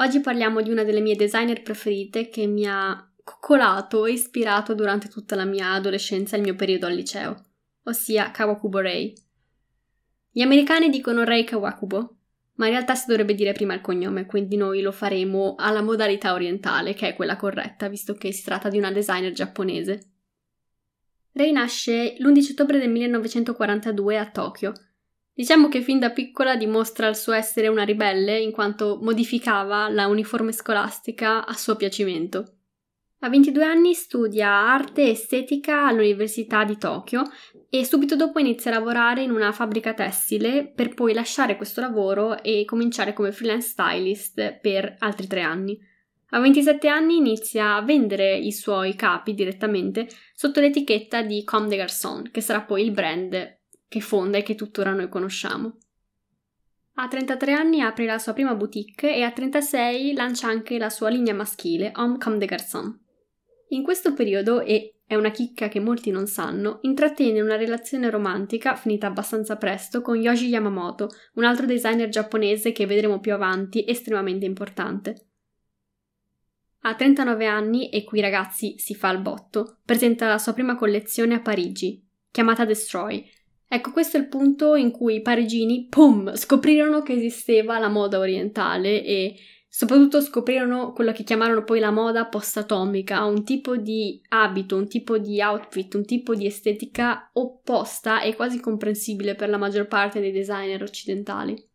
Oggi parliamo di una delle mie designer preferite che mi ha coccolato e ispirato durante tutta la mia adolescenza e il mio periodo al liceo, ossia Kawakubo Rei. Gli americani dicono Rei Kawakubo, ma in realtà si dovrebbe dire prima il cognome, quindi noi lo faremo alla modalità orientale, che è quella corretta, visto che si tratta di una designer giapponese. Rei nasce l'11 ottobre del 1942 a Tokyo. Diciamo che fin da piccola dimostra il suo essere una ribelle in quanto modificava la uniforme scolastica a suo piacimento. A 22 anni studia arte e estetica all'Università di Tokyo e subito dopo inizia a lavorare in una fabbrica tessile per poi lasciare questo lavoro e cominciare come freelance stylist per altri tre anni. A 27 anni inizia a vendere i suoi capi direttamente sotto l'etichetta di Comme des Garçons, che sarà poi il brand che fonda e che tuttora noi conosciamo. A 33 anni apre la sua prima boutique e a 36 lancia anche la sua linea maschile Homme Comme des Garçons. In questo periodo, e è una chicca che molti non sanno, intrattiene una relazione romantica, finita abbastanza presto, con Yoji Yamamoto, un altro designer giapponese che vedremo più avanti, estremamente importante. A 39 anni, e qui ragazzi si fa il botto, presenta la sua prima collezione a Parigi, chiamata Destroy. Ecco, questo è il punto in cui i parigini, pum, scoprirono che esisteva la moda orientale e soprattutto scoprirono quello che chiamarono poi la moda post-atomica, un tipo di abito, un tipo di outfit, un tipo di estetica opposta e quasi comprensibile per la maggior parte dei designer occidentali.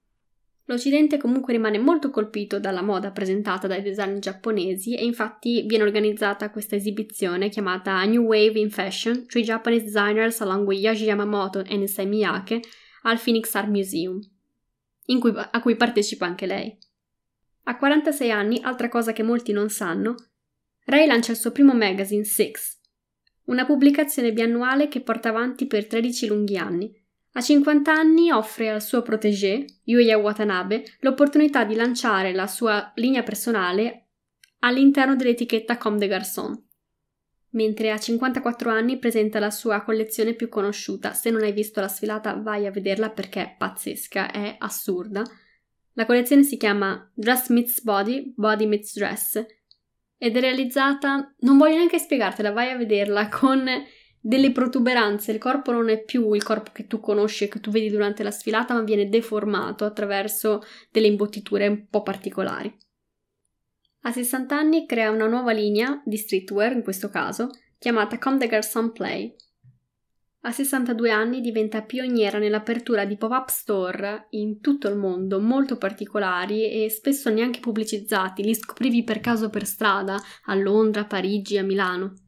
L'Occidente comunque rimane molto colpito dalla moda presentata dai designer giapponesi e infatti viene organizzata questa esibizione chiamata New Wave in Fashion, Three Japanese Designers along with Yoshi Yamamoto e Nisei Miyake al Phoenix Art Museum, cui, a cui partecipa anche lei. A 46 anni, altra cosa che molti non sanno, Ray lancia il suo primo magazine Six, una pubblicazione biannuale che porta avanti per 13 lunghi anni, a 50 anni offre al suo protégé, Yuya Watanabe, l'opportunità di lanciare la sua linea personale all'interno dell'etichetta Comme des Garçons, mentre a 54 anni presenta la sua collezione più conosciuta. Se non hai visto la sfilata, vai a vederla perché è pazzesca, è assurda. La collezione si chiama Dress Meets Body, Body Meets Dress ed è realizzata, non voglio neanche spiegartela, vai a vederla con delle protuberanze, il corpo non è più il corpo che tu conosci e che tu vedi durante la sfilata, ma viene deformato attraverso delle imbottiture un po' particolari. A 60 anni crea una nuova linea di streetwear, in questo caso, chiamata Comme des Garçons Play. A 62 anni diventa pioniera nell'apertura di pop-up store in tutto il mondo, molto particolari e spesso neanche pubblicizzati, li scoprivi per caso per strada, a Londra, Parigi, a Milano.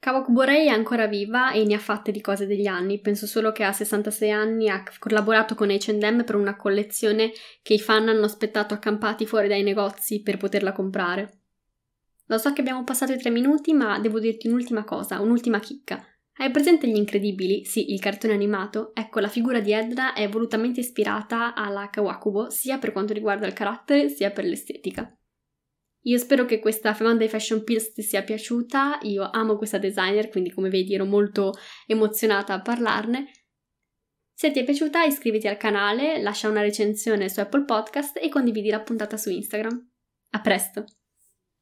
Kawakuborei è ancora viva e ne ha fatte di cose degli anni, penso solo che a 66 anni ha collaborato con H&M per una collezione che i fan hanno aspettato accampati fuori dai negozi per poterla comprare. Lo so che abbiamo passato i tre minuti, ma devo dirti un'ultima cosa, un'ultima chicca. Hai presente gli incredibili? Sì, il cartone animato? Ecco, la figura di Edna è volutamente ispirata alla Kawakubo, sia per quanto riguarda il carattere, sia per l'estetica. Io spero che questa Femanda Fashion Pills ti sia piaciuta, io amo questa designer, quindi come vedi ero molto emozionata a parlarne. Se ti è piaciuta iscriviti al canale, lascia una recensione su Apple Podcast e condividi la puntata su Instagram. A presto!